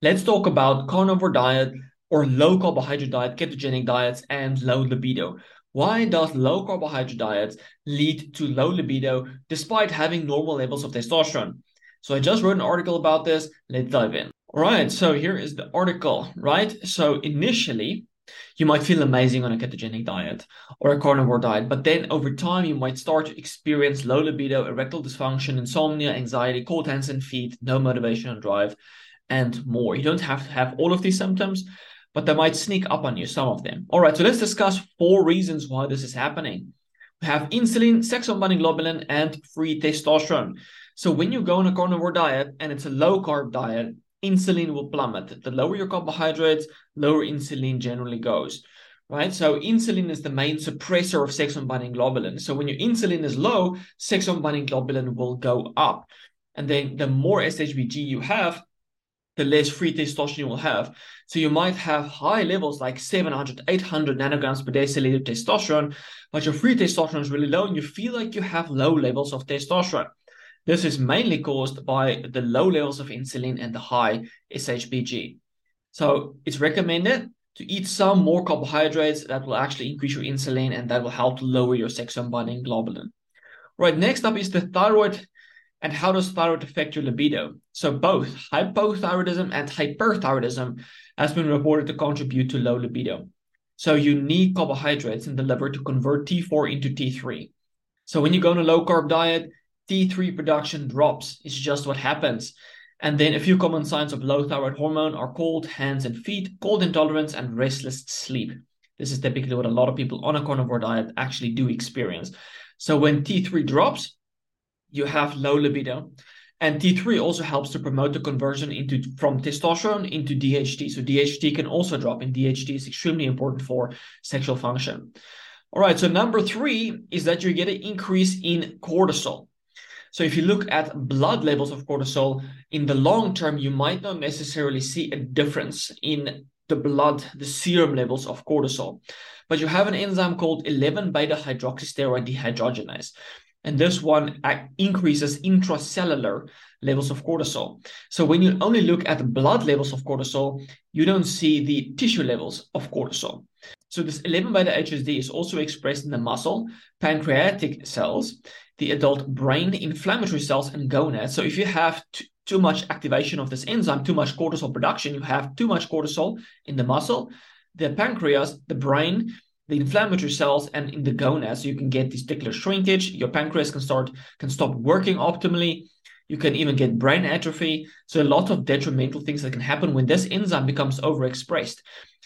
Let's talk about carnivore diet or low carbohydrate diet, ketogenic diets, and low libido. Why does low carbohydrate diets lead to low libido despite having normal levels of testosterone? So I just wrote an article about this. Let's dive in. All right, so here is the article, right? So initially, you might feel amazing on a ketogenic diet or a carnivore diet, but then over time, you might start to experience low libido, erectile dysfunction, insomnia, anxiety, cold hands and feet, no motivation and drive, and more. You don't have to have all of these symptoms, but they might sneak up on you, some of them. All right, so let's discuss four reasons why this is happening. We have insulin, sex hormone binding globulin, and free testosterone. So when you go on a carnivore diet and it's a low carb diet, insulin will plummet. The lower your carbohydrates, lower insulin generally goes. Right. So insulin is the main suppressor of sex binding globulin. So when your insulin is low, sex binding globulin will go up. And then the more SHBG you have, the less free testosterone you will have. So you might have high levels like 700, 800 nanograms per deciliter testosterone, but your free testosterone is really low and you feel like you have low levels of testosterone. This is mainly caused by the low levels of insulin and the high SHBG. So it's recommended to eat some more carbohydrates that will actually increase your insulin and that will help to lower your sex hormone binding globulin. Right, next up is the thyroid and how does thyroid affect your libido? So both hypothyroidism and hyperthyroidism has been reported to contribute to low libido. So you need carbohydrates in the liver to convert T4 into T3. So when you go on a low carb diet, T3 production drops. It's just what happens. And then a few common signs of low thyroid hormone are cold hands and feet, cold intolerance, and restless sleep. This is typically what a lot of people on a carnivore diet actually do experience. So when T3 drops, you have low libido. And T3 also helps to promote the conversion into from testosterone into DHT. So DHT can also drop, and DHT is extremely important for sexual function. All right, so number three is that you get an increase in cortisol. So if you look at blood levels of cortisol in the long term, you might not necessarily see a difference in the blood, the serum levels of cortisol. But you have an enzyme called 11 beta hydroxysteroid dehydrogenase. And this one increases intracellular levels of cortisol. So when you only look at the blood levels of cortisol, you don't see the tissue levels of cortisol. So this 11 beta HSD is also expressed in the muscle, pancreatic cells, the adult brain, inflammatory cells, and gonads. So if you have t- too much activation of this enzyme, too much cortisol production, you have too much cortisol in the muscle, the pancreas, the brain, the inflammatory cells and in the gonads you can get testicular shrinkage. Your pancreas can start can stop working optimally. You can even get brain atrophy. So a lot of detrimental things that can happen when this enzyme becomes overexpressed.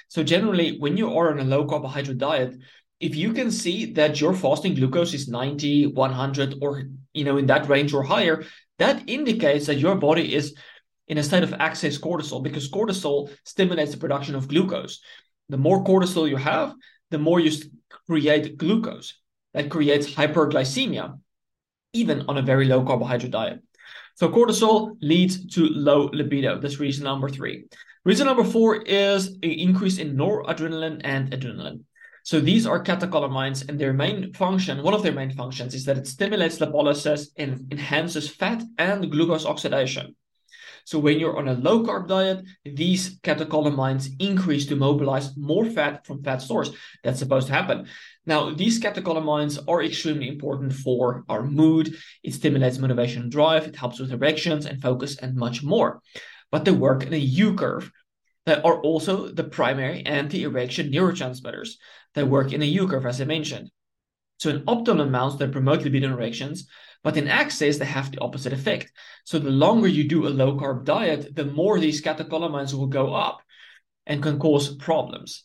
So generally when you are on a low carbohydrate diet if you can see that your fasting glucose is 90 100 or you know in that range or higher that indicates that your body is in a state of excess cortisol because cortisol stimulates the production of glucose. The more cortisol you have the more you create glucose. That creates hyperglycemia, even on a very low carbohydrate diet. So cortisol leads to low libido. That's reason number three. Reason number four is an increase in noradrenaline and adrenaline. So these are catecholamines, and their main function, one of their main functions, is that it stimulates lipolysis and enhances fat and glucose oxidation. So when you're on a low carb diet, these catecholamines increase to mobilize more fat from fat stores. That's supposed to happen. Now, these catecholamines are extremely important for our mood. It stimulates motivation and drive. It helps with erections and focus and much more. But they work in a U curve. They are also the primary anti-erection neurotransmitters. They work in a U curve, as I mentioned. So in optimal amounts, they promote libido erections, but in excess, they have the opposite effect. So the longer you do a low carb diet, the more these catecholamines will go up and can cause problems.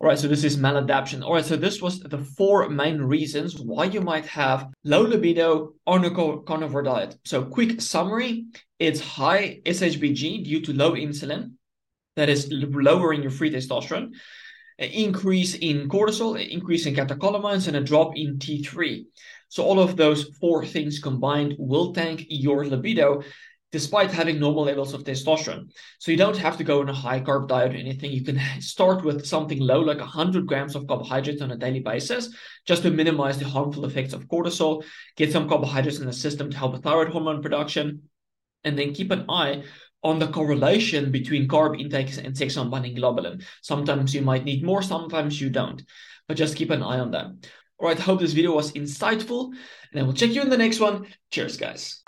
All right, so this is maladaptation. All right, so this was the four main reasons why you might have low libido on a carnivore diet. So quick summary, it's high SHBG due to low insulin, that is lowering your free testosterone, an increase in cortisol, an increase in catecholamines, and a drop in T3. So all of those four things combined will tank your libido despite having normal levels of testosterone. So you don't have to go on a high carb diet or anything. You can start with something low, like 100 grams of carbohydrates on a daily basis, just to minimize the harmful effects of cortisol, get some carbohydrates in the system to help with thyroid hormone production, and then keep an eye on the correlation between carb intake and sex hormone binding globulin. Sometimes you might need more, sometimes you don't. But just keep an eye on that. All right, I hope this video was insightful, and I will check you in the next one. Cheers, guys.